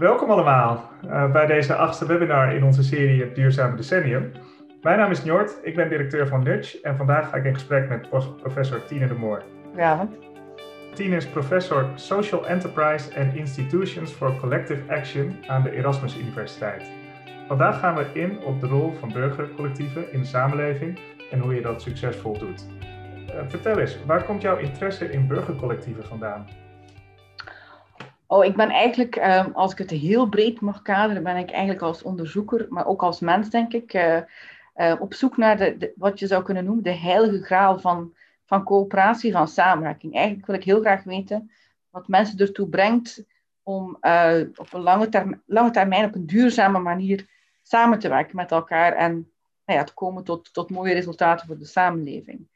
Welkom allemaal uh, bij deze achtste webinar in onze serie Het Duurzame Decennium. Mijn naam is Njord, ik ben directeur van Nudge en vandaag ga ik in gesprek met professor Tine de Moor. Goedenavond. Tine is professor Social Enterprise and Institutions for Collective Action aan de Erasmus Universiteit. Vandaag gaan we in op de rol van burgercollectieven in de samenleving en hoe je dat succesvol doet. Uh, vertel eens, waar komt jouw interesse in burgercollectieven vandaan? Oh, ik ben eigenlijk, ehm, als ik het heel breed mag kaderen, ben ik eigenlijk als onderzoeker, maar ook als mens, denk ik, uh, uh, op zoek naar de, wat je zou kunnen noemen de heilige graal van, van coöperatie, van samenwerking. Eigenlijk wil ik heel graag weten wat mensen ertoe brengt om uh, op een lange, lange termijn, op een duurzame manier samen te werken met elkaar en nou ja, te komen tot, tot mooie resultaten voor de samenleving.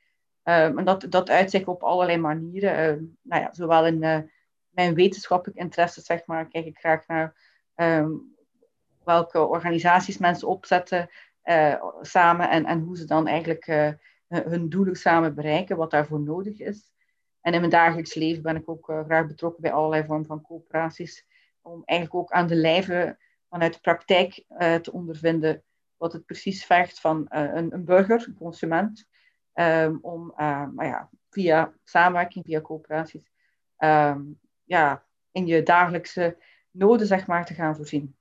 Ehm, en dat, dat uitzicht op allerlei manieren, nou ja, zowel in mijn wetenschappelijk interesse, zeg maar, kijk ik graag naar ehm, welke organisaties mensen opzetten uh, samen en, en hoe ze dan eigenlijk uh, hun doelen samen bereiken, wat daarvoor nodig is. En in mijn dagelijks leven ben ik ook uh, graag betrokken bij allerlei vormen van coöperaties, om eigenlijk ook aan de lijve vanuit de praktijk te ondervinden wat het precies vergt van een, een, burger, een consument, um, om maar ja, via samenwerking, via coöperaties, um, ja, in je dagelijkse noden, zeg maar, te gaan voorzien.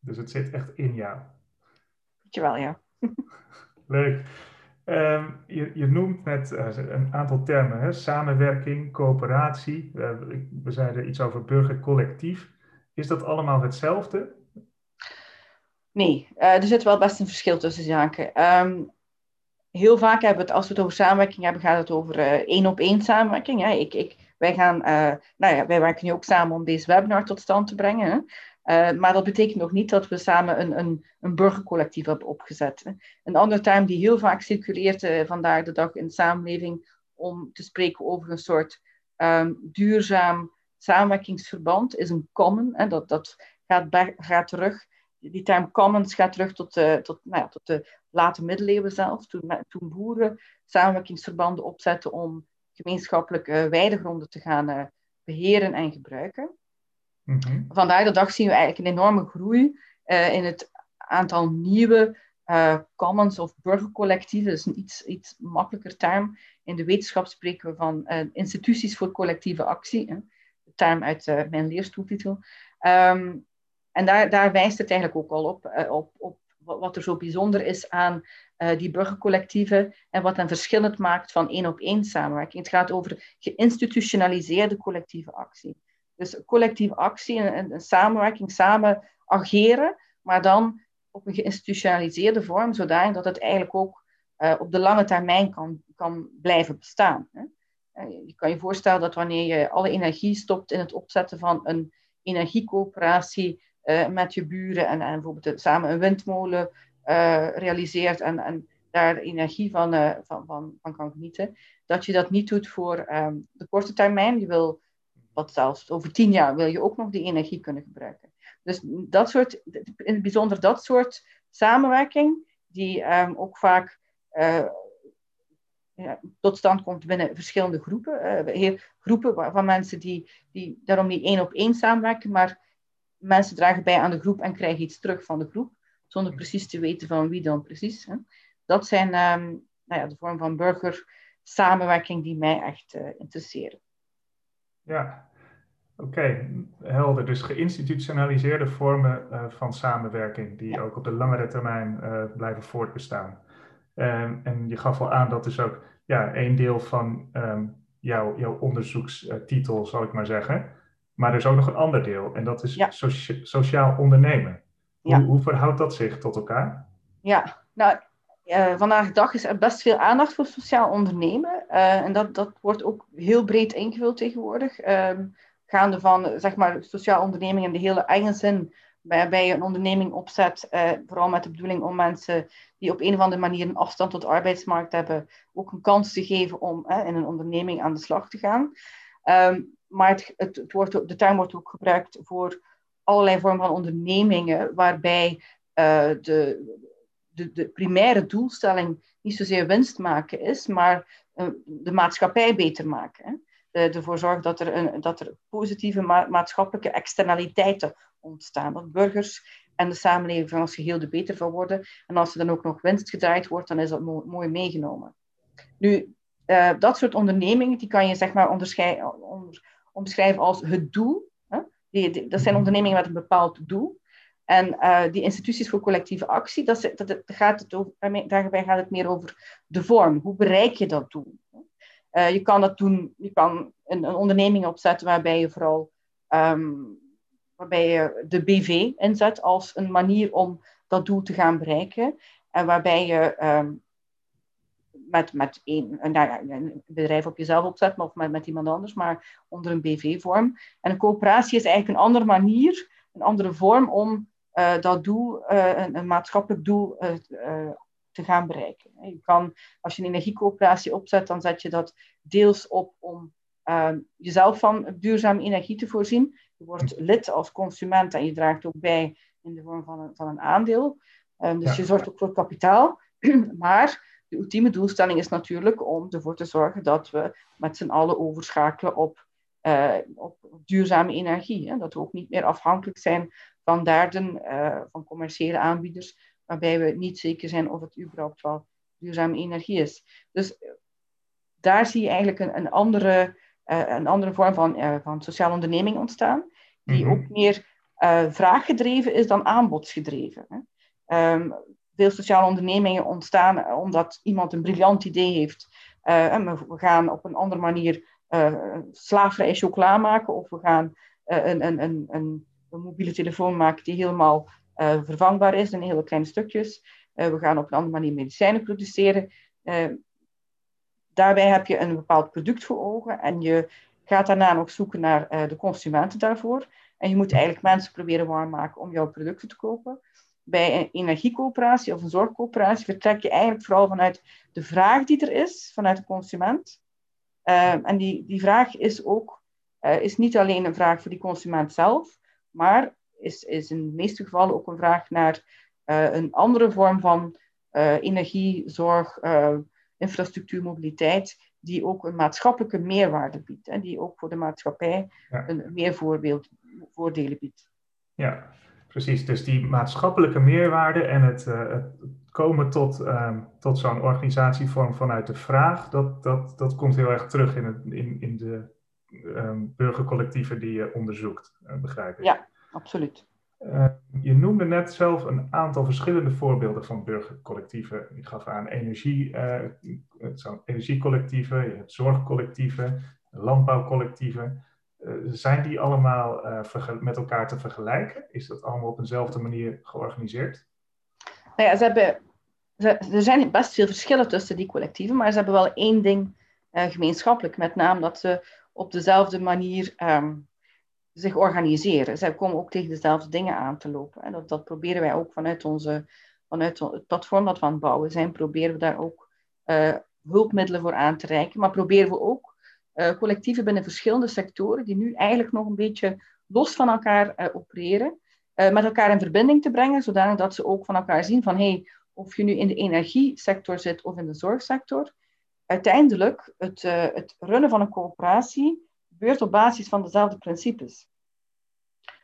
Dus het zit echt in jou? Weet je wel, ja. Leuk. Um, je, je, noemt net uh, een aantal termen, hè? samenwerking, coöperatie. Uh, we zeiden iets over burgercollectief. Is dat allemaal hetzelfde? Nee, uh, er zit wel best een verschil tussen zaken. Um, heel vaak hebben we het, als we het over samenwerking hebben, gaat het over één op één samenwerking. Hè? Ik, ik wij, gaan, uh, nou ja, wij werken nu ook samen om deze webinar tot stand te brengen. Uh, maar dat betekent nog niet dat we samen een, een, een burgercollectief hebben opgezet. Hè. Een andere term die heel vaak circuleert uh, vandaag de dag in de samenleving om te spreken over een soort um, duurzaam samenwerkingsverband is een common. Hè. Dat, dat gaat, gaat terug, die term commons gaat terug tot, tot, nou ja, tot de late middeleeuwen zelf, toen, toen boeren samenwerkingsverbanden opzetten om gemeenschappelijke weidegronden te gaan uh, beheren en gebruiken. Mm-hmm. Vandaag de dag zien we eigenlijk een enorme groei uh, in het aantal nieuwe uh, commons of burgercollectieven. Dat is een iets, iets makkelijker term. In de wetenschap spreken we van instituties voor collectieve actie. Hè? De term uit mijn leerstoeltitel. Um, en daar, daar wijst het eigenlijk ook al op, op, op wat er zo bijzonder is aan uh, die burgercollectieven en wat hen verschillend maakt van één op één samenwerking. Het gaat over geïnstitutionaliseerde collectieve actie. Dus collectieve actie, een, een samenwerking, samen ageren, maar dan op een geïnstitutionaliseerde vorm, zodanig dat het eigenlijk ook uh, op de lange termijn kan, kan blijven bestaan. Hè. Uh, je kan je voorstellen dat wanneer je alle energie stopt in het opzetten van een energiecoöperatie met je buren en, en bijvoorbeeld samen een windmolen uh, realiseert en, en daar energie van, uh, van, van, van kan genieten, dat je dat niet doet voor um, de korte termijn. Je wil, wat zelfs over tien jaar, wil je ook nog die energie kunnen gebruiken. Dus dat soort, in het bijzonder dat soort samenwerking, die um, ook vaak ja, tot stand komt binnen verschillende groepen. groepen van mensen die, die daarom niet één op één samenwerken, maar mensen dragen bij aan de groep en krijgen iets terug van de groep zonder precies te weten van wie dan precies. Hè. Dat zijn um, nou ja, de vorm van burgersamenwerking die mij echt uh, interesseren. Ja, oké, helder. Dus geïnstitutionaliseerde vormen uh, van samenwerking die ja. ook op de langere termijn uh, blijven voortbestaan. Um, en je gaf al aan dat is ook ja, een deel van um, jouw, jouw onderzoekstitel, zal ik maar zeggen. Maar er is ook nog een ander deel en dat is ja. socia sociaal ondernemen. Hoe, hoe, verhoudt dat zich tot elkaar? Ja, nou, uh, vandaag de dag is er best veel aandacht voor sociaal ondernemen. Uh, en dat, dat wordt ook heel breed ingevuld tegenwoordig. Uh, gaande van, zeg maar, sociaal onderneming in de hele eigen zin. Waarbij je een onderneming opzet, eh, vooral met de bedoeling om mensen die op een of andere manier een afstand tot de arbeidsmarkt hebben, ook een kans te geven om in een onderneming aan de slag te gaan. Ehm, maar het, het, wordt, de term wordt ook gebruikt voor allerlei vormen van ondernemingen waarbij uh, de, de, de, primaire doelstelling niet zozeer winst maken is, maar uh, de maatschappij beter maken. Hè. ervoor zorgen dat er, een, dat er positieve maatschappelijke externaliteiten ontstaan. Dat burgers en de samenleving van als geheel er beter van worden. En als er dan ook nog winst gedraaid wordt, dan is dat mooi meegenomen. Nu, uh, dat soort ondernemingen, die kan je zeg maar onder, omschrijven als het doel. Hè? Die, dat zijn ondernemingen met een bepaald doel. En uh, die instituties voor collectieve actie, dat, dat, gaat het daarbij gaat het meer over de vorm. Hoe bereik je dat doel? Uh, je kan dat doen, je kan een, een onderneming opzetten waarbij je vooral um, waarbij je de BV inzet als een manier om dat doel te gaan bereiken. En waarbij je um, met, met een, nou een, bedrijf op jezelf opzet, of met, met iemand anders, maar onder een BV-vorm. En een coöperatie is eigenlijk een andere manier, een andere vorm om uh, dat doel, uh, een, een, maatschappelijk doel, uh, te gaan bereiken. Je kan, als je een energiecoöperatie opzet, dan zet je dat deels op om ehm, jezelf van duurzame energie te voorzien. Je wordt lid als consument en je draagt ook bij in de vorm van een, van een aandeel. Um, dus je zorgt ook voor kapitaal. maar de ultieme doelstelling is natuurlijk om ervoor te zorgen dat we met z'n allen overschakelen op, uh, op duurzame energie. Hè? Dat we ook niet meer afhankelijk zijn van derden, uh, van commerciële aanbieders, waarbij we niet zeker zijn of het überhaupt wel duurzame energie is. Dus daar zie je eigenlijk een, een andere uh, een andere vorm van, van sociale onderneming ontstaan, die mm -hmm. ook meer vraaggedreven is dan aanbodsgedreven. Hè. Um, veel sociale ondernemingen ontstaan omdat iemand een briljant idee heeft. en we gaan op een andere manier slaafvrij chocola maken, of we gaan een, een, een, een, mobiele telefoon maken die helemaal vervangbaar is in hele kleine stukjes. we gaan op een andere manier medicijnen produceren daarbij heb je een bepaald product voor ogen en je gaat daarna nog zoeken naar uh, de consumenten daarvoor. En je moet eigenlijk mensen proberen warm maken om jouw producten te kopen. Bij een energiecoöperatie of een zorgcoöperatie vertrek je eigenlijk vooral vanuit de vraag die er is, vanuit de consument. Uh, en die, die vraag is ook uh, is niet alleen een vraag voor die consument zelf, maar is, is in de meeste gevallen ook een vraag naar een andere vorm van energie, zorg, infrastructuur, mobiliteit, die ook een maatschappelijke meerwaarde biedt. En die ook voor de maatschappij een meer voorbeeld, voordelen biedt. Ja, precies. Dus die maatschappelijke meerwaarde en het, uh, het komen tot, um, tot zo'n organisatievorm vanuit de vraag, dat, dat, dat komt heel erg terug in, het, in, in de um, burgercollectieven die je onderzoekt, uh, begrijp ik. Ja, absoluut. Uh, je noemde net zelf een aantal verschillende voorbeelden van burgercollectieven. Je gaf aan energie, uh, energiecollectieven, je hebt zorgcollectieven, landbouwcollectieven. Uh, zijn die allemaal met elkaar te vergelijken? Is dat allemaal op eenzelfde manier georganiseerd? Nou ja, ze hebben, ze, er zijn best veel verschillen tussen die collectieven, maar ze hebben wel één ding gemeenschappelijk, met name dat ze op dezelfde manier um, zich organiseren. Zij komen ook tegen dezelfde dingen aan te lopen. En dat, dat proberen wij ook vanuit, onze, vanuit het platform dat we aan het bouwen zijn, proberen we daar ook hulpmiddelen voor aan te reiken. Maar proberen we ook collectieven binnen verschillende sectoren, die nu eigenlijk nog een beetje los van elkaar uh, opereren, met elkaar in verbinding te brengen, zodanig dat ze ook van elkaar zien van hey, of je nu in de energiesector zit of in de zorgsector, uiteindelijk het, het runnen van een coöperatie gebeurt op basis van dezelfde principes.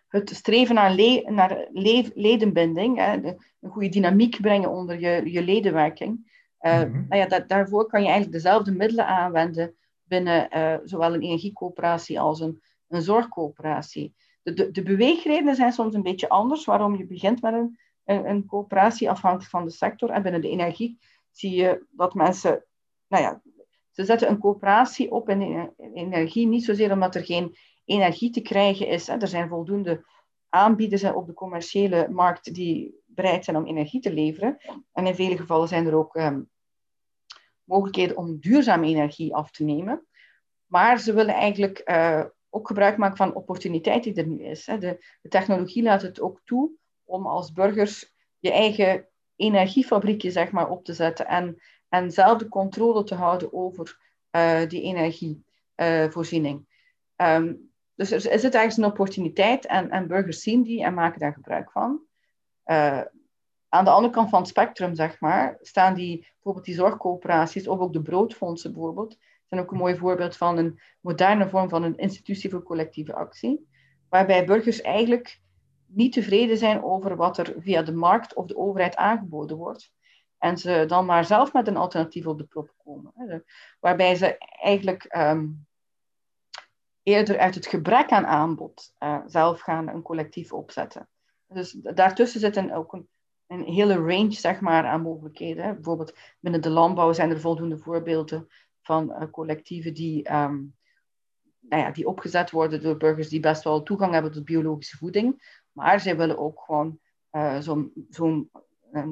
Het streven naar, le naar le ledenbinding, hè, een goede dynamiek brengen onder je, je ledenwerking. Uh, nou ja, dat, daarvoor kan je eigenlijk dezelfde middelen aanwenden binnen uh, zowel een energiecoöperatie als een, een zorgcoöperatie. De, de, de, beweegredenen zijn soms een beetje anders waarom je begint met een, een, coöperatie afhankelijk van de sector. En binnen de energie zie je dat mensen nou ja, ze zetten een coöperatie op in energie, niet zozeer omdat er geen energie te krijgen is. Er zijn voldoende aanbieders op de commerciële markt die bereid zijn om energie te leveren. En in vele gevallen zijn er ook um, mogelijkheden om duurzame energie af te nemen. Maar ze willen eigenlijk uh, ook gebruik maken van de opportuniteit die er nu is. Hè. De, de, technologie laat het ook toe om als burgers je eigen energiefabriekje zeg maar, op te zetten en en zelf de controle te houden over uh, die energievoorziening. Um, dus er, is het eigenlijk een opportuniteit en, en, burgers zien die en maken daar gebruik van. Uh, aan de andere kant van het spectrum, zeg maar, staan die, bijvoorbeeld die zorgcoöperaties of ook de broodfondsen bijvoorbeeld, zijn ook een mooi voorbeeld van een moderne vorm van een institutie voor collectieve actie, waarbij burgers eigenlijk niet tevreden zijn over wat er via de markt of de overheid aangeboden wordt. En ze dan maar zelf met een alternatief op de prop komen. Waarbij ze eigenlijk ehm, eerder uit het gebrek aan aanbod uh, zelf gaan een collectief opzetten. Dus daartussen zit een, ook een, een, hele range zeg maar, aan mogelijkheden. Bijvoorbeeld binnen de landbouw zijn er voldoende voorbeelden van uh, collectieven die, um, nou ja, die opgezet worden door burgers die best wel toegang hebben tot biologische voeding. Maar zij willen ook gewoon uh, zo'n zo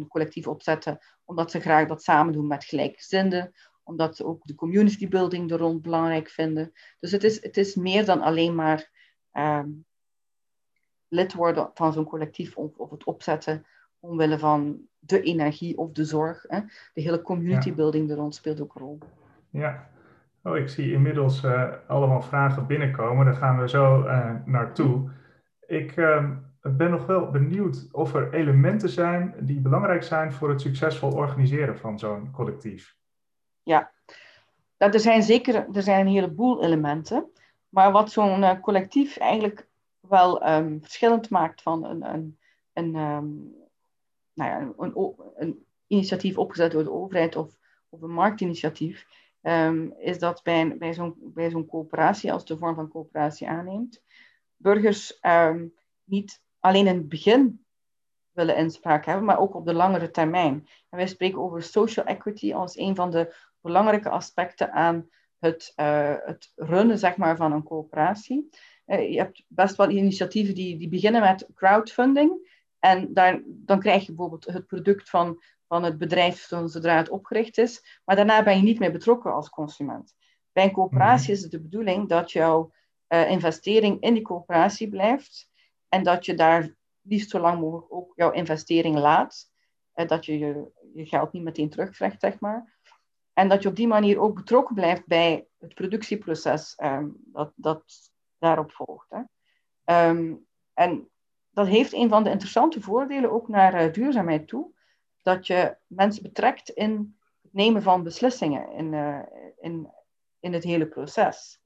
collectief opzetten, omdat ze graag dat samen doen met gelijkgezinden, omdat ze ook de community building er rond belangrijk vinden. Dus het is, het is meer dan alleen maar um, lid worden van zo'n collectief of, of, het opzetten omwille van de energie of de zorg. Hè. De hele community building er rond speelt ook een rol. Ja, oh, ik zie inmiddels uh, allemaal vragen binnenkomen. Daar gaan we zo uh, naartoe. Ik uh, ben nog wel benieuwd of er elementen zijn die belangrijk zijn voor het succesvol organiseren van zo'n collectief. Ja, nou, er zijn zeker er zijn een heleboel elementen. Maar wat zo'n uh, collectief eigenlijk wel um, verschillend maakt van een, een, een, um, nou ja, een, initiatief opgezet door de overheid of, of een marktinitiatief, um, is dat bij, bij zo'n bij zo'n coöperatie, als de vorm van coöperatie aanneemt, burgers niet alleen in het begin willen inspraak hebben, maar ook op de langere termijn. En wij spreken over social equity als een van de belangrijke aspecten aan het, uh, het runnen zeg maar, van een coöperatie. Uh, je hebt best wel initiatieven die, die beginnen met crowdfunding. En daar, dan krijg je bijvoorbeeld het product van, van het bedrijf zodra het opgericht is. Maar daarna ben je niet meer betrokken als consument. Bij een coöperatie mhm. is het de bedoeling dat jouw uh, investering in die coöperatie blijft. En dat je daar liefst zo lang mogelijk ook jouw investering laat. dat je, je je geld niet meteen terugkrijgt, zeg maar. En dat je op die manier ook betrokken blijft bij het productieproces ehm, dat, dat daarop volgt. Hè. Ehm, en dat heeft een van de interessante voordelen ook naar uh, duurzaamheid toe, dat je mensen betrekt in het nemen van beslissingen in, uh, in, in het hele proces.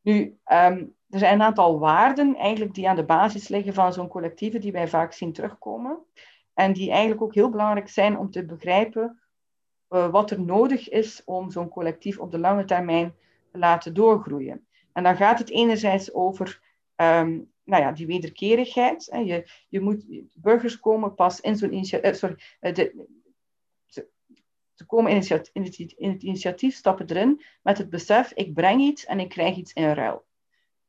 Nu, ehm, er zijn een aantal waarden eigenlijk die aan de basis liggen van zo'n collectieve die wij vaak zien terugkomen. En die eigenlijk ook heel belangrijk zijn om te begrijpen uh, wat er nodig is om zo'n collectief op de lange termijn te laten doorgroeien. En dan gaat het enerzijds over um, nou ja, die wederkerigheid. Hè. Je, je moet, burgers komen pas in zo'n initiatief. Uh, sorry, uh, de, ze, komen in het, in, het, in het initiatief, stappen erin met het besef: ik breng iets en ik krijg iets in ruil.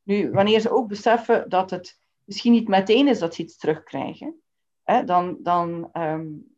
Nu, wanneer ze ook beseffen dat het misschien niet meteen is dat ze iets terugkrijgen, hè, dan, dan um,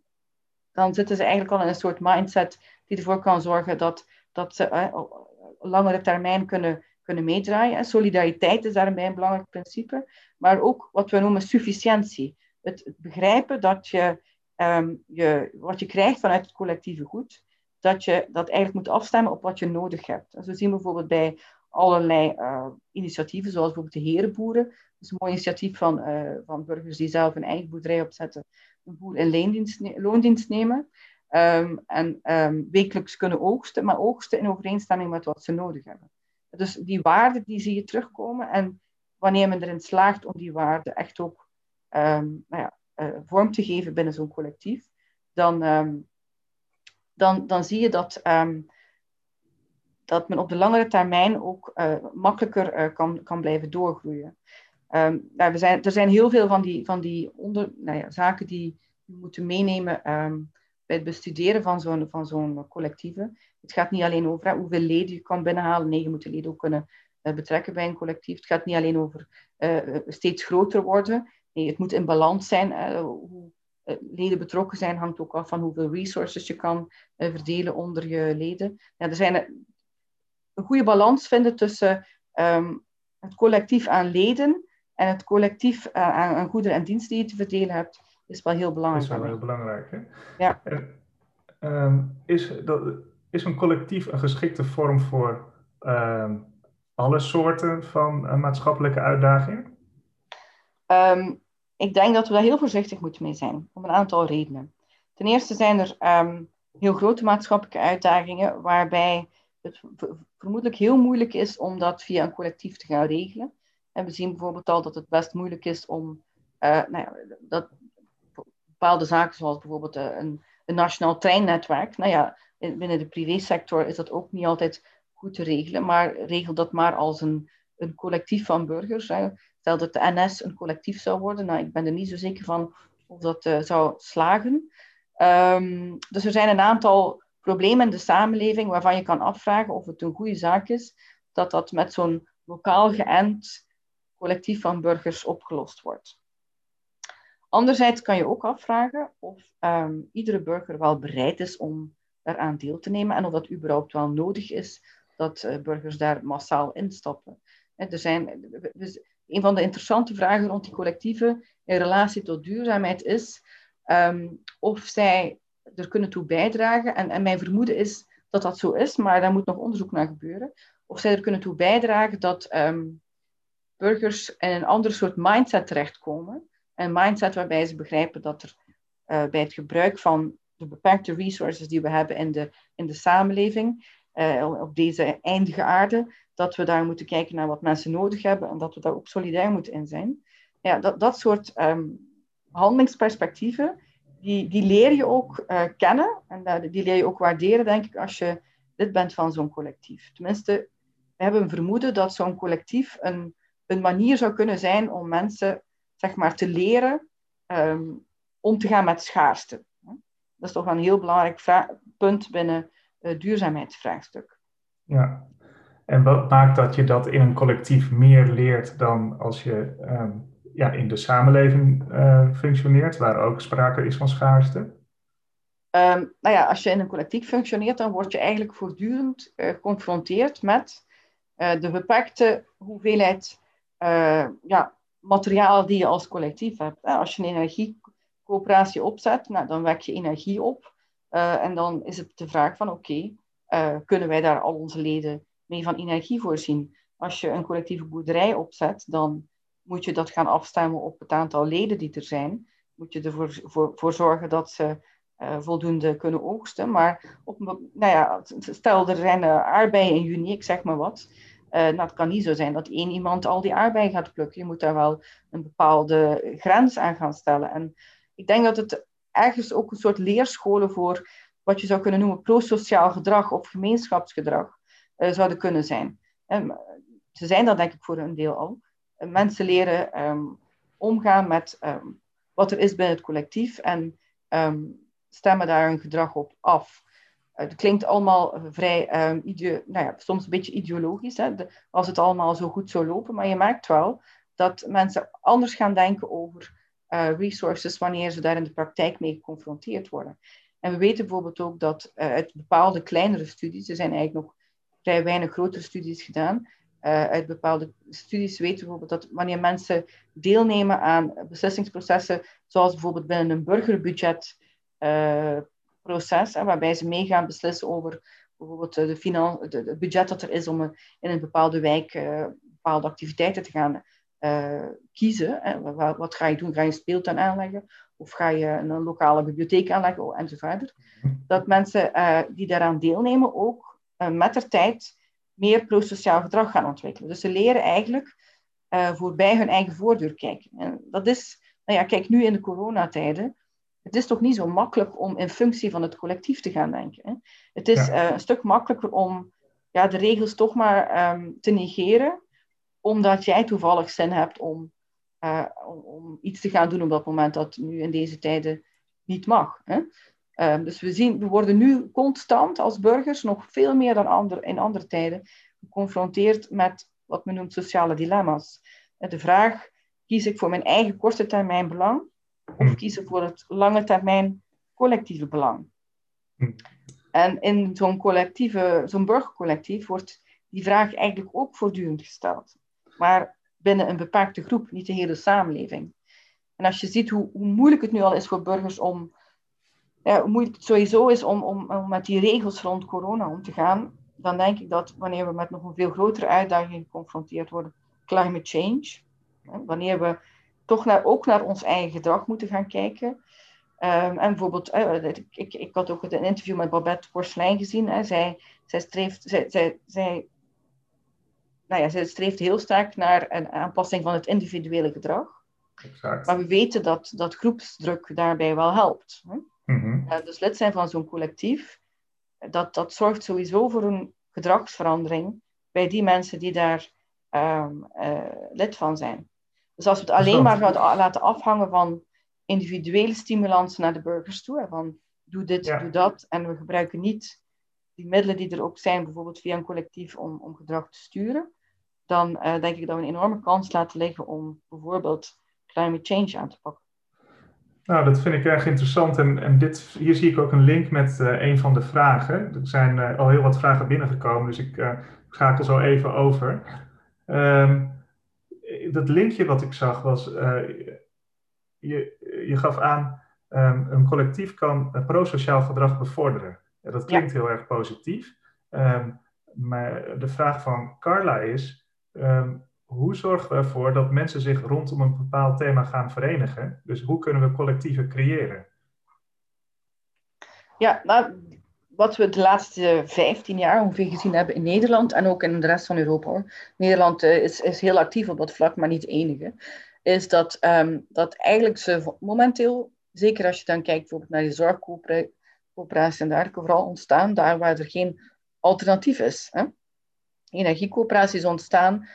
dan zitten ze eigenlijk al in een soort mindset die ervoor kan zorgen dat, dat ze eh, op langere termijn kunnen, kunnen meedraaien. En solidariteit is daarbij een belangrijk principe, maar ook wat we noemen sufficiëntie. Het, begrijpen dat je, um, je wat je krijgt vanuit het collectieve goed, dat je dat eigenlijk moet afstemmen op wat je nodig hebt. En zo zien we bijvoorbeeld bij allerlei uh, initiatieven, zoals bijvoorbeeld de herenboeren. Dat is een mooi initiatief van, uh, van burgers die zelf een eigen boerderij opzetten een boer in loondienst nemen. Um, en um, wekelijks kunnen oogsten, maar oogsten in overeenstemming met wat ze nodig hebben. Dus die waarden die zie je terugkomen. En wanneer men erin slaagt om die waarden echt ook um, nou ja, uh, vorm te geven binnen zo'n collectief, dan, dan, dan zie je dat, dat men op de langere termijn ook uh, makkelijker uh, kan, kan blijven doorgroeien. Nou, we zijn, er zijn heel veel van die, van die onder, nou ja, zaken die we moeten meenemen bij het bestuderen van zo'n, van zo'n collectieve. Het gaat niet alleen over hoeveel leden je kan binnenhalen. Nee, je moet de leden ook kunnen uh, betrekken bij een collectief. Het gaat niet alleen over uh, steeds groter worden. Nee, het moet in balans zijn. Uh, hoe leden betrokken zijn hangt ook af van hoeveel resources je kan verdelen onder je leden. Ja, er zijn een goede balans vinden tussen um, het collectief aan leden en het collectief uh, aan, goederen en diensten die je te verdelen hebt, is wel heel belangrijk. Dat is wel heel belangrijk. Hè? Ja. En, uh, is, dat, is een collectief een geschikte vorm voor uh, alle soorten van uh, maatschappelijke uitdagingen? Um, ik denk dat we daar heel voorzichtig moeten mee zijn, om een aantal redenen. Ten eerste zijn er heel grote maatschappelijke uitdagingen waarbij het vermoedelijk heel moeilijk is om dat via een collectief te gaan regelen. En we zien bijvoorbeeld al dat het best moeilijk is om uh, nou ja, dat bepaalde zaken, zoals bijvoorbeeld uh, een, een, nationaal treinnetwerk, nou ja, binnen de privésector is dat ook niet altijd goed te regelen, maar regel dat maar als een, een collectief van burgers. Stel dat de NS een collectief zou worden, nou, ik ben er niet zo zeker van of dat uh, zou slagen. Um, dus er zijn een aantal problemen in de samenleving waarvan je kan afvragen of het een goede zaak is dat dat met zo'n lokaal geënt collectief van burgers opgelost wordt. Anderzijds kan je ook afvragen of um, iedere burger wel bereid is om eraan deel te nemen en of dat überhaupt wel nodig is dat uh, burgers daar massaal instappen. er zijn, een van de interessante vragen rond die collectieven in relatie tot duurzaamheid is um, of zij er kunnen toe bijdragen. En, en mijn vermoeden is dat dat zo is, maar daar moet nog onderzoek naar gebeuren. Of zij er kunnen toe bijdragen dat um, burgers in een ander soort mindset terechtkomen. Een mindset waarbij ze begrijpen dat er uh, bij het gebruik van de beperkte resources die we hebben in de, in de samenleving, uh, op deze eindige aarde, dat we daar moeten kijken naar wat mensen nodig hebben en dat we daar ook solidair moeten in zijn. Ja, dat, dat soort um, handelingsperspectieven, die, die leer je ook uh, kennen en die leer je ook waarderen, denk ik, als je lid bent van zo'n collectief. Tenminste, we hebben een vermoeden dat zo'n collectief een, een manier zou kunnen zijn om mensen zeg maar, te leren um, om te gaan met schaarste. Dat is toch een heel belangrijk punt binnen het duurzaamheidsvraagstuk. Ja, en wat maakt dat je dat in een collectief meer leert dan als je um, ja, in de samenleving uh, functioneert, waar ook sprake is van schaarste? Um, nou ja, als je in een collectief functioneert, dan word je eigenlijk voortdurend uh, geconfronteerd met uh, de beperkte hoeveelheid ja, materiaal die je als collectief hebt. Als je een energiecoöperatie opzet, nou, dan wek je energie op. en dan is het de vraag van oké, okay, kunnen wij daar al onze leden mee van energie voorzien? Als je een collectieve boerderij opzet, dan moet je dat gaan afstemmen op het aantal leden die er zijn. Moet je ervoor voor, zorgen dat ze uh, voldoende kunnen oogsten. Maar op, nou ja, stel er zijn aardbeien in juni, ik zeg maar wat. Uh, nou, het kan niet zo zijn dat één iemand al die aardbeien gaat plukken. Je moet daar wel een bepaalde grens aan gaan stellen. En ik denk dat het ergens ook een soort leerscholen voor wat je zou kunnen noemen prosociaal gedrag of gemeenschapsgedrag zouden kunnen zijn. En ze zijn dat denk ik voor een deel al mensen leren um, omgaan met um, wat er is binnen het collectief en stemmen daar hun gedrag op af. Het klinkt allemaal vrij, um, nou ja, soms een beetje ideologisch, hè, als het allemaal zo goed zou lopen, maar je merkt wel dat mensen anders gaan denken over uh, resources wanneer ze daar in de praktijk mee geconfronteerd worden. En we weten bijvoorbeeld ook dat uh, uit bepaalde kleinere studies, er zijn eigenlijk nog vrij weinig grotere studies gedaan, uh, uit bepaalde studies weten we bijvoorbeeld dat wanneer mensen deelnemen aan beslissingsprocessen, zoals bijvoorbeeld binnen een uh, waarbij ze mee gaan beslissen over bijvoorbeeld de finan- de, het budget dat er is om in een bepaalde wijk uh, bepaalde activiteiten te gaan kiezen. Wat, wat, ga je doen? Ga je een speeltuin aanleggen? Of ga je een lokale bibliotheek aanleggen? Oh, enzovoort. Mhm. Dat mensen die daaraan deelnemen ook met de tijd meer prosociaal gedrag gaan ontwikkelen. Dus ze leren eigenlijk voorbij hun eigen voordeur kijken. En dat is, nou ja, kijk nu in de coronatijden. Het is toch niet zo makkelijk om in functie van het collectief te gaan denken. Hè? Het is ja. uh, een stuk makkelijker om ja, de regels toch maar um, te negeren, omdat jij toevallig zin hebt om, uh, om, om, iets te gaan doen op dat moment dat nu in deze tijden niet mag. Hè? Um, dus we, zien, we worden nu constant als burgers, nog veel meer dan ander, in andere tijden, geconfronteerd met wat men noemt sociale dilemma's. De vraag, kies ik voor mijn eigen korte termijn belang of kies ik voor het lange termijn collectieve belang? Hmm. En in zo'n collectieve, zo'n burgercollectief wordt die vraag eigenlijk ook voortdurend gesteld. Maar binnen een beperkte groep, niet de hele samenleving. En als je ziet hoe, hoe moeilijk het nu al is voor burgers om ja, hoe moeilijk het sowieso is om, om, om met die regels rond corona om te gaan, dan denk ik dat wanneer we met nog een veel grotere uitdaging geconfronteerd worden, climate change, wanneer we toch naar, ook naar ons eigen gedrag moeten gaan kijken, Ehm, en bijvoorbeeld, uh, ik, ik had ook een interview met Babette Porcelein gezien. Hè. Zij, zij, streeft, zij, zij, zij, nou ja, zij streeft heel sterk naar een aanpassing van het individuele gedrag. Exact. Maar we weten dat, dat groepsdruk daarbij wel helpt. Hè? Mm dus lid zijn van zo'n collectief, dat, dat zorgt sowieso voor een gedragsverandering bij die mensen die daar um, lid van zijn. Dus als we het alleen maar laten afhangen van individuele stimulansen naar de burgers toe, van doe dit, doe dat, en we gebruiken niet die middelen die er ook zijn, bijvoorbeeld via een collectief, om, om gedrag te sturen, dan uh, denk ik dat we een enorme kans laten liggen om bijvoorbeeld climate change aan te pakken. Nou, dat vind ik erg interessant. En, en dit, hier zie ik ook een link met uh, een van de vragen. Er zijn uh, al heel wat vragen binnengekomen, dus ik schakel zo even over. Um, dat linkje wat ik zag was, je, je gaf aan, um, een collectief kan prosociaal gedrag bevorderen. Ja, dat klinkt heel erg positief. Um, maar de vraag van Carla is, hoe zorgen we ervoor dat mensen zich rondom een bepaald thema gaan verenigen? Dus hoe kunnen we collectieven creëren? Ja, nou, wat we de laatste 15 jaar ongeveer gezien hebben in Nederland en ook in de rest van Europa. Nederland uh, is, is heel actief op dat vlak, maar niet de enige. Is dat, um, dat eigenlijk ze momenteel, zeker als je dan kijkt bijvoorbeeld naar de zorgcoöperaties en dergelijke, vooral ontstaan daar waar er geen alternatief is. Hè? Energiecoöperaties ontstaan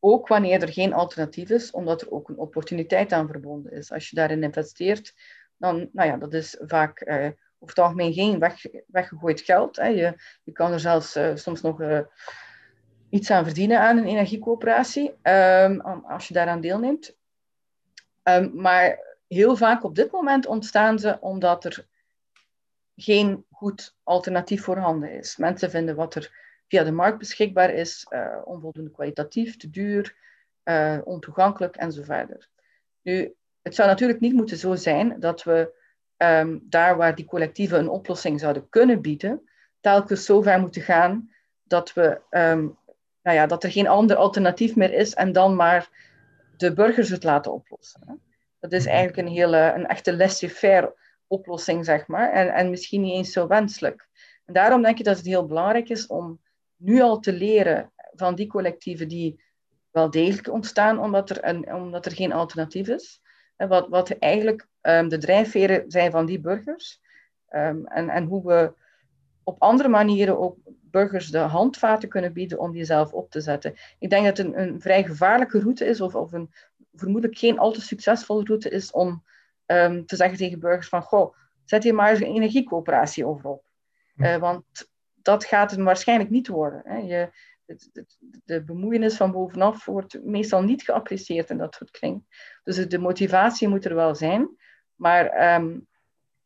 ook wanneer er geen alternatief is, omdat er ook een opportuniteit aan verbonden is. Als je daarin investeert, dan, nou ja, dat is vaak uh, over het algemeen geen weg, weggegooid geld. Hè. Je, je kan er zelfs uh, soms nog uh, iets aan verdienen aan een energiecoöperatie, um, als je daaraan deelneemt. Um, maar heel vaak op dit moment ontstaan ze omdat er geen goed alternatief voorhanden is. Mensen vinden wat er via de markt beschikbaar is, uh, onvoldoende kwalitatief, te duur, ontoegankelijk en zo verder. Nu, het zou natuurlijk niet moeten zo zijn dat we um, daar waar die collectieven een oplossing zouden kunnen bieden, telkens zo ver moeten gaan dat, we, um, nou ja, dat er geen ander alternatief meer is en dan maar de burgers het laten oplossen. Dat is mhm. eigenlijk een, hele, een echte laissez-faire oplossing, zeg maar, en, en misschien niet eens zo wenselijk. En daarom denk ik dat het heel belangrijk is om nu al te leren van die collectieven die wel degelijk ontstaan omdat er, een, omdat er geen alternatief is. Wat, wat eigenlijk um, de drijfveren zijn van die burgers. Um, en, en hoe we op andere manieren ook burgers de handvaten kunnen bieden om die zelf op te zetten. Ik denk dat het een, een vrij gevaarlijke route is, of, of een vermoedelijk geen al te succesvolle route is om um, te zeggen tegen burgers van, goh, zet hier maar eens een energiecoöperatie over op. Uh, want dat gaat het waarschijnlijk niet worden. Hè. Je, de, bemoeienis van bovenaf wordt meestal niet geapprecieerd en dat soort klinkt. Dus de motivatie moet er wel zijn. Maar um,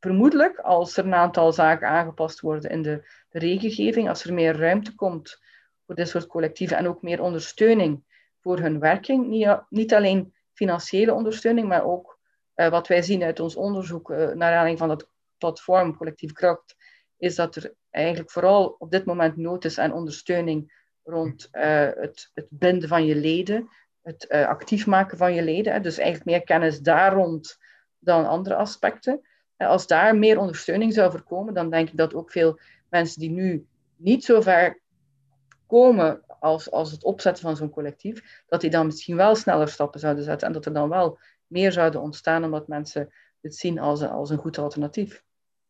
vermoedelijk, als er een aantal zaken aangepast worden in de, de regelgeving, als er meer ruimte komt voor dit soort collectieven en ook meer ondersteuning voor hun werking, niet, niet alleen financiële ondersteuning, maar ook uh, wat wij zien uit ons onderzoek uh, naar aanleiding van dat platform Collectief Kracht, is dat er eigenlijk vooral op dit moment nood is aan ondersteuning rond uh, het, het, binden van je leden, het uh, actief maken van je leden. Dus eigenlijk meer kennis daar rond dan andere aspecten. En als daar meer ondersteuning zou voorkomen, dan denk ik dat ook veel mensen die nu niet zo ver komen als, als het opzetten van zo'n collectief, dat die dan misschien wel sneller stappen zouden zetten en dat er dan wel meer zouden ontstaan omdat mensen het zien als als een goed alternatief.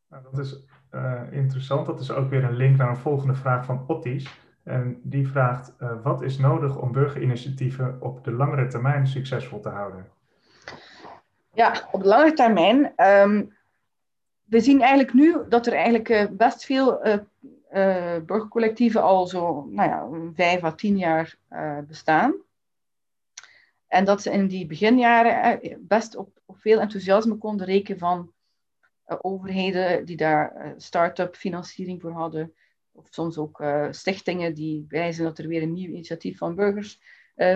Nou, dat is uh, interessant. Dat is ook weer een link naar een volgende vraag van Otties. En die vraagt: uh, wat is nodig om burgerinitiatieven op de langere termijn succesvol te houden? Ja, op de lange termijn. Um, we zien eigenlijk nu dat er eigenlijk uh, best veel burgercollectieven al zo nou ja, vijf à tien jaar bestaan. En dat ze in die beginjaren best op, op veel enthousiasme konden rekenen van overheden die daar start-up financiering voor hadden. Of soms ook uh, stichtingen die wijzen dat er weer een nieuw initiatief van burgers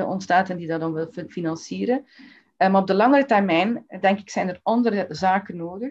ontstaat en die dat dan wil financieren. maar op de langere termijn, denk ik, zijn er andere zaken nodig.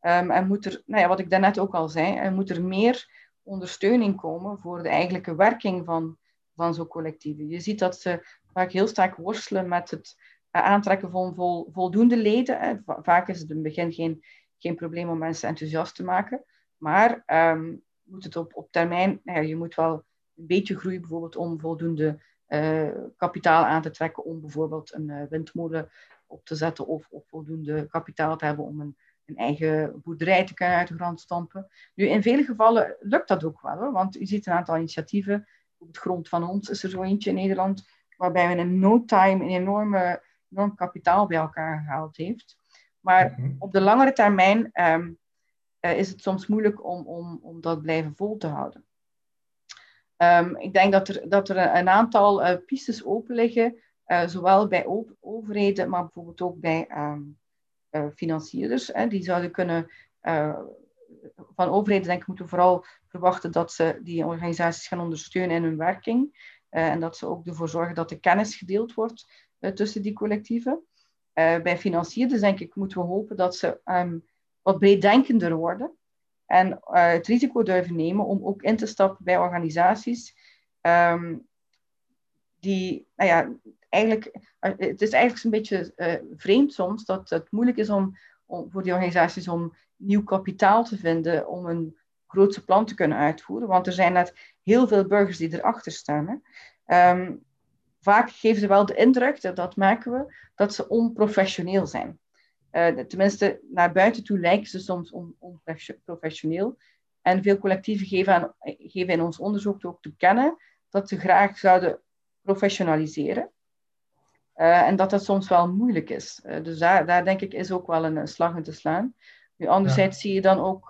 Um, en moet er, nou ja, wat ik daarnet ook al zei, er moet er meer ondersteuning komen voor de eigenlijke werking van, van zo'n collectieven. Je ziet dat ze vaak heel sterk worstelen met het aantrekken van vol, voldoende leden. Vaak is het in het begin geen geen probleem om mensen enthousiast te maken. Maar ehm, moet het op, op termijn, nou ja, je moet wel een beetje groeien, bijvoorbeeld om voldoende uh, kapitaal aan te trekken om bijvoorbeeld een uh, windmolen op te zetten of, of, voldoende kapitaal te hebben om een, een, eigen boerderij te kunnen uit de grond stampen. Nu, in vele gevallen lukt dat ook wel, hoor, want je ziet een aantal initiatieven. Op het grond van ons is er zo eentje in Nederland, waarbij men in no time een enorme, enorm kapitaal bij elkaar gehaald heeft. Maar mhm. op de langere termijn um, uh, is het soms moeilijk om, om, om dat blijven vol te houden. Um, ik denk dat er, dat er een aantal uh, pistes open liggen, uh, zowel bij overheden, maar bijvoorbeeld ook bij uh, financierders. Hè, die zouden kunnen, van overheden denk ik, moeten vooral verwachten dat ze die organisaties gaan ondersteunen in hun werking. en dat ze ook ervoor zorgen dat de kennis gedeeld wordt tussen die collectieven. bij financierders denk ik, moeten we hopen dat ze um, wat breeddenkender worden. En uh, het risico durven nemen om ook in te stappen bij organisaties um, die, nou ja, eigenlijk, uh, het is eigenlijk een beetje uh, vreemd soms dat het moeilijk is om, voor die organisaties om nieuw kapitaal te vinden om een grootse plan te kunnen uitvoeren. Want er zijn net heel veel burgers die erachter staan. Hè. Um, vaak geven ze wel de indruk, dat, dat we, dat ze onprofessioneel zijn. Uh, tenminste, naar buiten toe lijken ze soms onprofessioneel. En veel collectieven geven, aan, geven in ons onderzoek ook te kennen dat ze graag zouden professionaliseren. Uh, en dat dat soms wel moeilijk is. Uh, dus daar, daar denk ik is ook wel een, een slag in te slaan. Nu, anderzijds zie je dan ook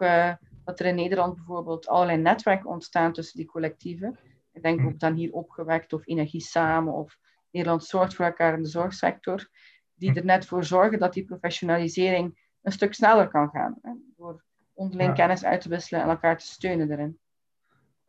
dat er in Nederland bijvoorbeeld allerlei netwerken ontstaan tussen die collectieven. Ik denk ook hm. dan hier opgewekt of Energie Samen of Nederland Zorgt voor elkaar in de zorgsector die er net voor zorgen dat die professionalisering een stuk sneller kan gaan. Hè, door onderling kennis uit te wisselen en elkaar te steunen erin.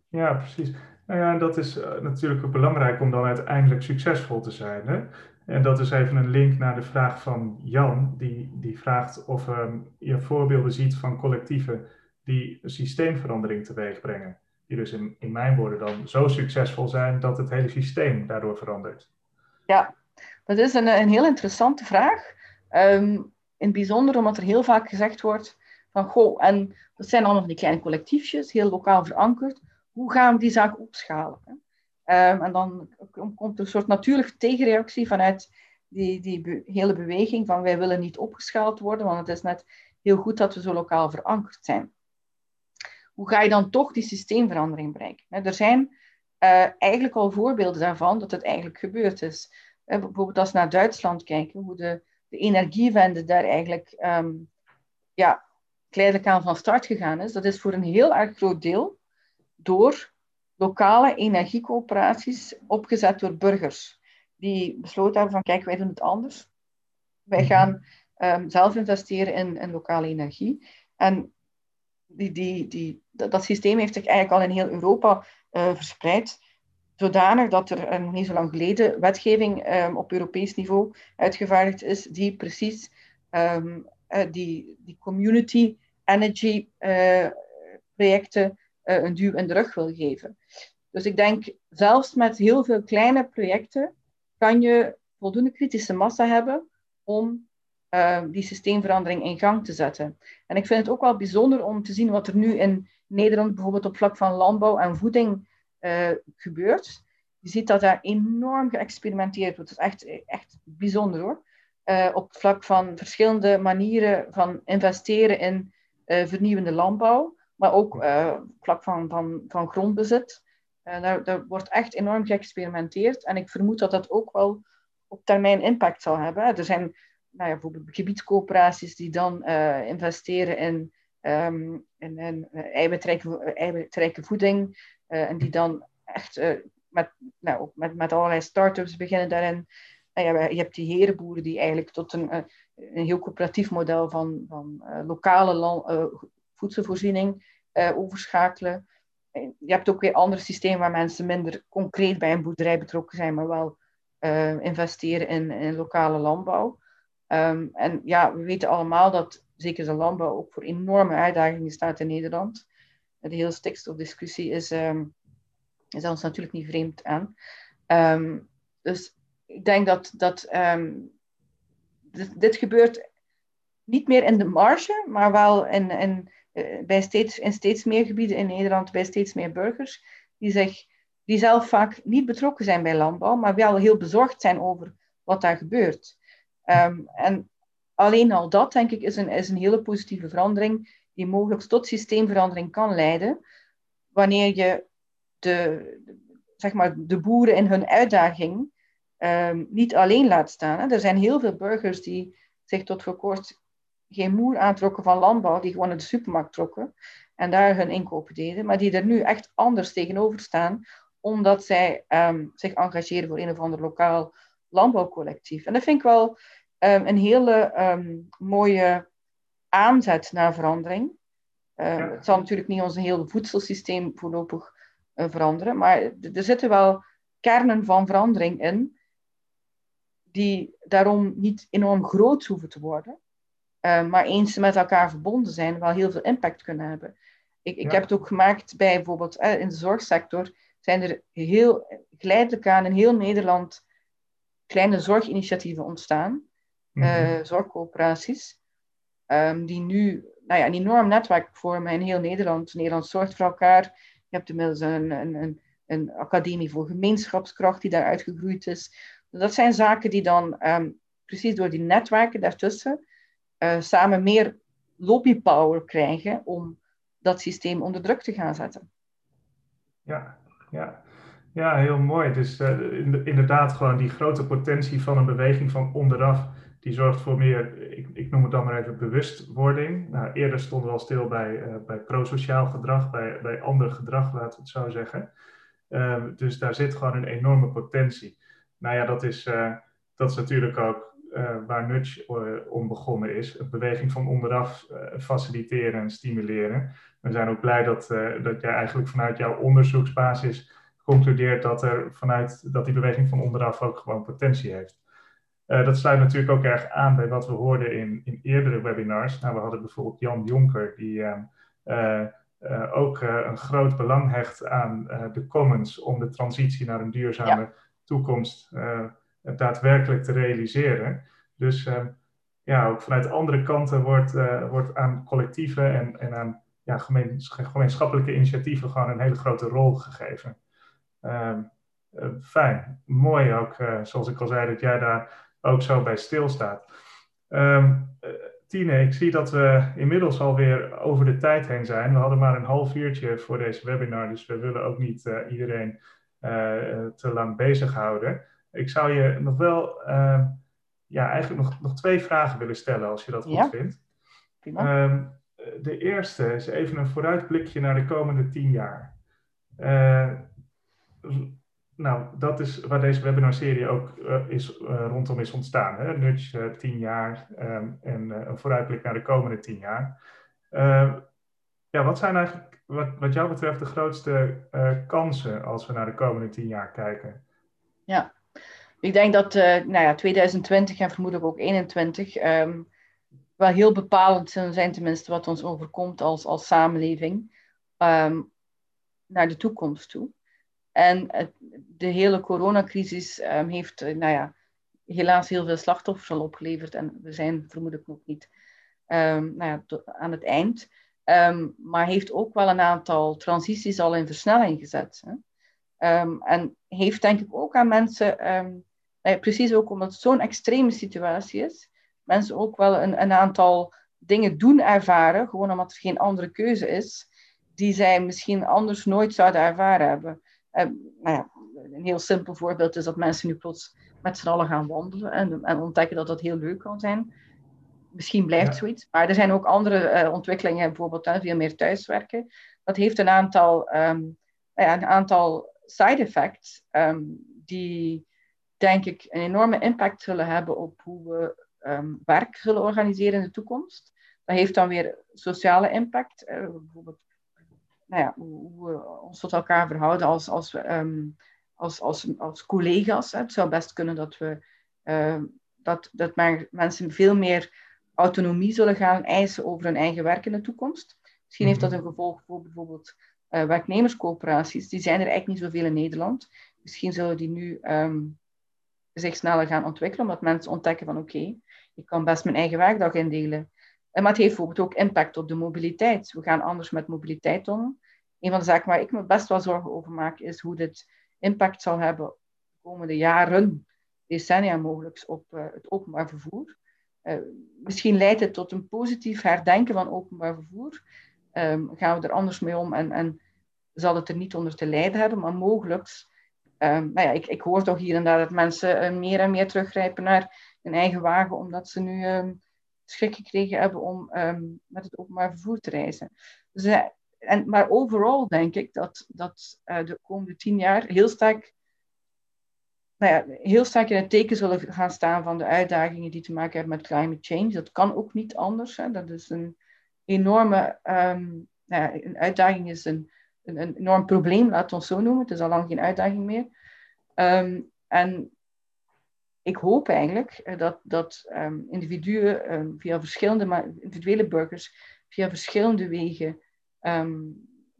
Ja, precies. Nou ja, dat is uh, natuurlijk belangrijk om dan uiteindelijk succesvol te zijn. Hè? En dat is even een link naar de vraag van Jan, die, die vraagt of um, je voorbeelden ziet van collectieven die systeemverandering teweeg brengen. Die dus in, in mijn woorden dan zo succesvol zijn dat het hele systeem daardoor verandert. Ja, dat is een, een heel interessante vraag. Um, in het bijzonder omdat er heel vaak gezegd wordt van, goh, en dat zijn allemaal die kleine collectiefjes, heel lokaal verankerd. Hoe gaan we die zaak opschalen? Um, en dan komt er een soort natuurlijke tegenreactie vanuit die, die hele beweging van wij willen niet opgeschaald worden, want het is net heel goed dat we zo lokaal verankerd zijn. Hoe ga je dan toch die systeemverandering bereiken? er zijn uh, eigenlijk al voorbeelden daarvan dat het eigenlijk gebeurd is bijvoorbeeld als we naar Duitsland kijken, hoe de, de energiewende daar eigenlijk um, ja, geleidelijk aan van start gegaan is. Dat is voor een heel erg groot deel door lokale energiecoöperaties opgezet door burgers. Die besloten hebben van kijk, wij doen het anders. Wij mhm. gaan um, zelf investeren in, in lokale energie. En die, die, die, dat, systeem heeft zich eigenlijk al in heel Europa uh, verspreid zodanig dat er nog niet zo lang geleden wetgeving um, op Europees niveau uitgevaardigd is die precies um, uh, die, die community energy uh, projecten een duw in de rug wil geven. Dus ik denk, zelfs met heel veel kleine projecten kan je voldoende kritische massa hebben om ehm, die systeemverandering in gang te zetten. En ik vind het ook wel bijzonder om te zien wat er nu in Nederland bijvoorbeeld op vlak van landbouw en voeding uh, gebeurt. Je ziet dat daar enorm geëxperimenteerd wordt. Dat is echt, echt bijzonder hoor. Uh, op het vlak van verschillende manieren van investeren in uh, vernieuwende landbouw, maar ook op vlak van, van, van grondbezit. daar, daar wordt echt enorm geëxperimenteerd en ik vermoed dat dat ook wel op termijn impact zal hebben. Er zijn nou ja, bijvoorbeeld gebiedscoöperaties die dan investeren in, um, in, in eiwitrijke, voeding, en die dan echt uh, met, nou, met, met allerlei start-ups beginnen daarin. Ja, je hebt die herenboeren die eigenlijk tot een, eh, een heel coöperatief model van, van lokale land, voedselvoorziening overschakelen. Je hebt ook weer andere systemen waar mensen minder concreet bij een boerderij betrokken zijn, maar wel investeren in, in lokale landbouw. Um, en ja, we weten allemaal dat zeker de landbouw ook voor enorme uitdagingen staat in Nederland de hele stikstofdiscussie is, um, is ons natuurlijk niet vreemd aan. Um, dus ik denk dat, dat um, dit, gebeurt niet meer in de marge, maar wel in, eh, bij steeds, in steeds meer gebieden in Nederland, bij steeds meer burgers, die, zich, die zelf vaak niet betrokken zijn bij landbouw, maar wel heel bezorgd zijn over wat daar gebeurt. Ehm, en alleen al dat, denk ik, is een, is een hele positieve verandering die mogelijk tot systeemverandering kan leiden, wanneer je de, zeg maar, de boeren in hun uitdaging um, niet alleen laat staan. Hè. Er zijn heel veel burgers die zich tot voor kort geen moer aantrokken van landbouw, die gewoon naar de supermarkt trokken en daar hun inkopen deden, maar die er nu echt anders tegenover staan, omdat zij um, zich engageren voor een of ander lokaal landbouwcollectief. En dat vind ik wel um, een hele mooie aanzet naar verandering. Het zal natuurlijk niet ons hele voedselsysteem voorlopig uh, veranderen, maar er zitten wel kernen van verandering in die daarom niet enorm groot hoeven te worden, uh, maar eens met elkaar verbonden zijn, wel heel veel impact kunnen hebben. Ik, ik heb het ook gemaakt bij bijvoorbeeld in de zorgsector, zijn er heel geleidelijk aan in heel Nederland kleine zorginitiatieven ontstaan, mm zorgcoöperaties, um, die nu nou ja, een enorm netwerk vormen in heel Nederland. Nederland zorgt voor elkaar. Je hebt inmiddels een, een, een, een academie voor gemeenschapskracht die daar uitgegroeid is. Dat zijn zaken die dan um, precies door die netwerken daartussen uh, samen meer lobbypower krijgen om dat systeem onder druk te gaan zetten. Ja, ja. ja heel mooi. Dus uh, inderdaad gewoon die grote potentie van een beweging van onderaf, die zorgt voor meer, ik, ik noem het dan maar even bewustwording. Nou, eerder stonden we al stil bij, uh, bij prosociaal gedrag, bij, bij ander gedrag, laten we het zo zeggen. Uh, dus daar zit gewoon een enorme potentie nou ja, dat is, uh, dat is natuurlijk ook uh, waar Nudge om begonnen is. Een beweging van onderaf faciliteren en stimuleren. We zijn ook blij dat, dat jij eigenlijk vanuit jouw onderzoeksbasis concludeert dat, er vanuit, dat die beweging van onderaf ook gewoon potentie heeft. Dat sluit natuurlijk ook erg aan bij wat we hoorden in, in eerdere webinars. Nou, we hadden bijvoorbeeld Jan Jonker, die ook een groot belang hecht aan de commons om de transitie naar een duurzame toekomst daadwerkelijk te realiseren. Dus uh, ja, ook vanuit andere kanten wordt, wordt aan collectieven en, en aan ja, gemeens, gemeenschappelijke initiatieven gewoon een hele grote rol gegeven. Ehm, fijn, mooi ook, zoals ik al zei, dat jij daar ook zo bij stilstaat. Um, Tine, ik zie dat we inmiddels alweer over de tijd heen zijn. We hadden maar een half uurtje voor deze webinar, dus we willen ook niet iedereen eh, te lang bezighouden. Ik zou je nog wel ehm, ja, eigenlijk nog, nog twee vragen willen stellen, als je dat goed vindt. Um, de eerste is even een vooruitblikje naar de komende tien jaar. Nou, dat is waar deze webinarserie ook uh, is, uh, rondom is ontstaan. Hè? Nudge, tien jaar um, en een vooruitblik naar de komende tien jaar. ja, wat zijn eigenlijk wat, wat jou betreft de grootste kansen als we naar de komende tien jaar kijken? Ja, ik denk dat nou ja, 2020 en vermoedelijk ook 2021 um, ehm, wel heel bepalend zijn, tenminste wat ons overkomt als, als samenleving, naar de toekomst toe. En de hele coronacrisis um, heeft, uh, nou ja, helaas heel veel slachtoffers al opgeleverd en we zijn vermoedelijk nog niet nou ja, aan het eind. Um, maar heeft ook wel een aantal transities al in versnelling gezet. Hè? En heeft denk ik ook aan mensen, um, precies ook omdat het zo'n extreme situatie is, mensen ook wel een, een, aantal dingen doen ervaren, gewoon omdat er geen andere keuze is, die zij misschien anders nooit zouden ervaren hebben. Nou ja, een heel simpel voorbeeld is dat mensen nu plots met z'n allen gaan wandelen en, en ontdekken dat dat heel leuk kan zijn misschien blijft zoiets. Maar er zijn ook andere uh, ontwikkelingen, bijvoorbeeld veel meer thuiswerken. Dat heeft een aantal, um, ja, een aantal side effects um, die, denk ik, een enorme impact zullen hebben op hoe we um, werk zullen organiseren in de toekomst. Dat heeft dan weer sociale impact. Uh, bijvoorbeeld nou ja, hoe we ons tot elkaar verhouden als, als, als, als, als collega's. Het zou best kunnen dat we dat, dat mensen veel meer autonomie zullen gaan eisen over hun eigen werk in de toekomst. Misschien heeft dat mhm. een gevolg voor bijvoorbeeld uh, werknemerscoöperaties. Die zijn er eigenlijk niet zoveel in Nederland. Misschien zullen die nu um, zich sneller gaan ontwikkelen, omdat mensen ontdekken van oké, ik kan best mijn eigen werkdag indelen. Maar het heeft bijvoorbeeld ook impact op de mobiliteit. We gaan anders met mobiliteit om. Een van de zaken waar ik me best wel zorgen over maak, is hoe dit impact zal hebben de komende jaren, decennia mogelijk, op uh, het openbaar vervoer. Uh, misschien leidt het tot een positief herdenken van openbaar vervoer. Um, gaan we er anders mee om en, en zal het er niet onder te lijden hebben, maar mogelijk. Um, nou ja, ik, ik hoor toch hier en daar dat mensen uh, meer en meer teruggrijpen naar hun eigen wagen, omdat ze nu um, schrik gekregen hebben om um, met het openbaar vervoer te reizen. En, maar overal denk ik dat, dat uh, de komende tien jaar heel sterk, nou ja, heel sterk in het teken zullen gaan staan van de uitdagingen die te maken hebben met climate change. Dat kan ook niet anders. Hè. Dat is een enorme nou ja, een uitdaging, is een een, enorm probleem, laten we het zo noemen. Het is al lang geen uitdaging meer. Um, en ik hoop eigenlijk eh, dat, dat um, individuen um, via verschillende, maar individuele burgers, via verschillende wegen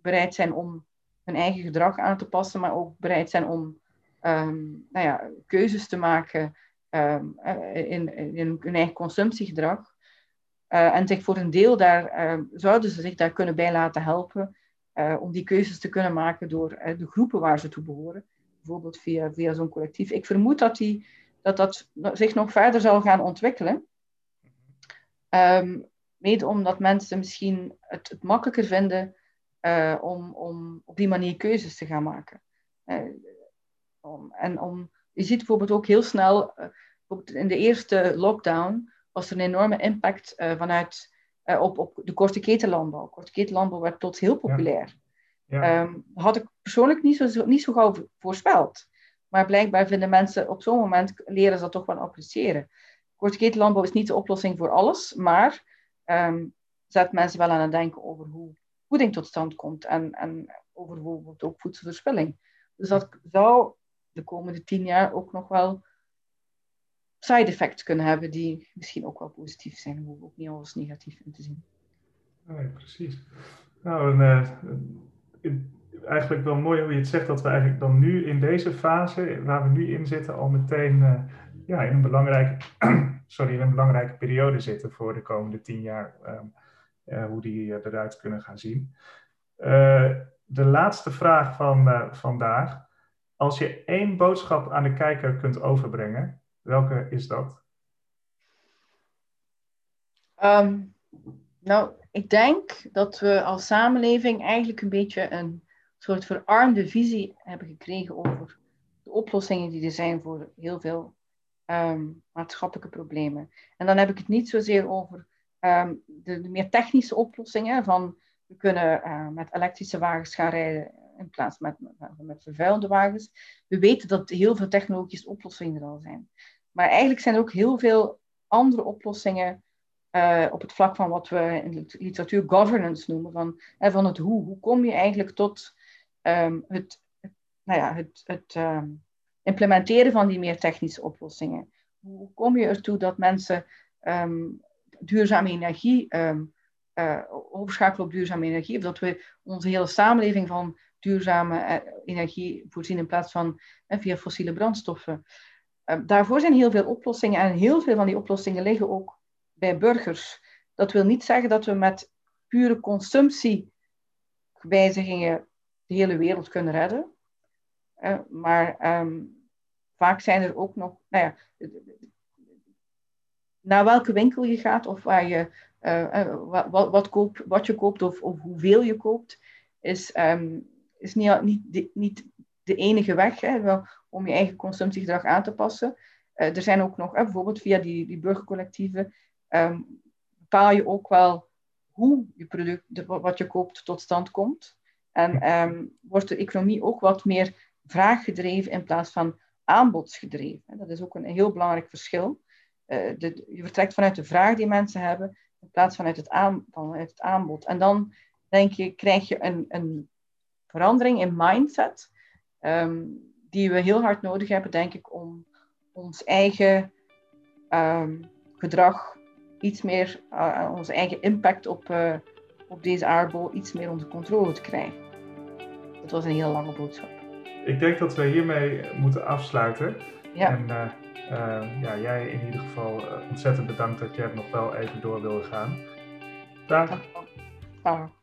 bereid zijn om hun eigen gedrag aan te passen, maar ook bereid zijn om nou ja, keuzes te maken uh, in, in hun eigen consumptiegedrag. Uh, en zich voor een deel daar, zouden ze zich daar kunnen bij laten helpen om die keuzes te kunnen maken door de groepen waar ze toe behoren. Bijvoorbeeld via, via zo'n collectief. Ik vermoed dat, die, dat dat zich nog verder zal gaan ontwikkelen. Um, mede omdat mensen misschien het, het makkelijker vinden uh, om, om op die manier keuzes te gaan maken. Om, en om, je ziet bijvoorbeeld ook heel snel, in de eerste lockdown was er een enorme impact vanuit op, op de korte ketenlandbouw. Korte ketenlandbouw werd tot heel populair. Ja. Ja. Um, had ik persoonlijk niet zo, niet zo gauw voorspeld. Maar blijkbaar vinden mensen op zo'n moment, leren ze dat toch wel appreciëren. Korte ketenlandbouw is niet de oplossing voor alles, maar um, zet mensen wel aan het denken over hoe voeding tot stand komt en, en over bijvoorbeeld ook voedselverspilling. Dus dat zou de komende tien jaar ook nog wel side effects kunnen hebben die misschien ook wel positief zijn, hoe ook niet alles negatief in te zien. Nee, precies. Nou, en, uh, eigenlijk wel mooi hoe je het zegt dat we eigenlijk dan nu in deze fase, waar we nu in zitten, al meteen uh, ja, in, een belangrijke, sorry, in een belangrijke periode zitten voor de komende tien jaar, um, uh, hoe die eruit kunnen gaan zien. de laatste vraag van vandaag. Als je één boodschap aan de kijker kunt overbrengen, Welke is dat? Um, nou, ik denk dat we als samenleving eigenlijk een beetje een soort verarmde visie hebben gekregen over de oplossingen die er zijn voor heel veel um, maatschappelijke problemen. En dan heb ik het niet zozeer over um, de, meer technische oplossingen van we kunnen uh, met elektrische wagens gaan rijden in plaats met, met, vervuilende wagens. We weten dat heel veel technologische oplossingen er al zijn. Maar eigenlijk zijn er ook heel veel andere oplossingen uh, op het vlak van wat we in de literatuur governance noemen, van, uh, van het hoe. Hoe kom je eigenlijk tot um, het, nou ja, het, het um, implementeren van die meer technische oplossingen? Hoe kom je ertoe dat mensen um, duurzame energie uh, overschakelen op duurzame energie, of dat we onze hele samenleving van duurzame energie voorzien in plaats van via fossiele brandstoffen? Ehm, daarvoor zijn heel veel oplossingen en heel veel van die oplossingen liggen ook bij burgers. Dat wil niet zeggen dat we met pure consumptiewijzigingen de hele wereld kunnen redden. Uh, maar um, vaak zijn er ook nog, nou ja, naar welke winkel je gaat of waar je, uh, uh, wat, wat, wat je koopt of, of hoeveel je koopt, is, um, is niet, niet, niet de enige weg hè, om je eigen consumptiegedrag aan te passen. Er zijn ook nog, bijvoorbeeld via die, die burgercollectieven, um, bepaal je ook wel hoe je product, de, wat je koopt, tot stand komt. En um, wordt de economie ook wat meer vraaggedreven in plaats van aanbodsgedreven. Dat is ook een, heel belangrijk verschil. Uh, de, je vertrekt vanuit de vraag die mensen hebben, in plaats vanuit het, aan, het aanbod. En dan denk je, krijg je een, een verandering in mindset um, die we heel hard nodig hebben, denk ik, om ons eigen um, gedrag iets meer, uh, onze eigen impact op, uh, op deze aardbol iets meer onder controle te krijgen. Dat was een hele lange boodschap. Ik denk dat we hiermee moeten afsluiten. Ja. En uh, ja, jij in ieder geval ontzettend bedankt dat je nog wel even door wilde gaan. Dag. Dag.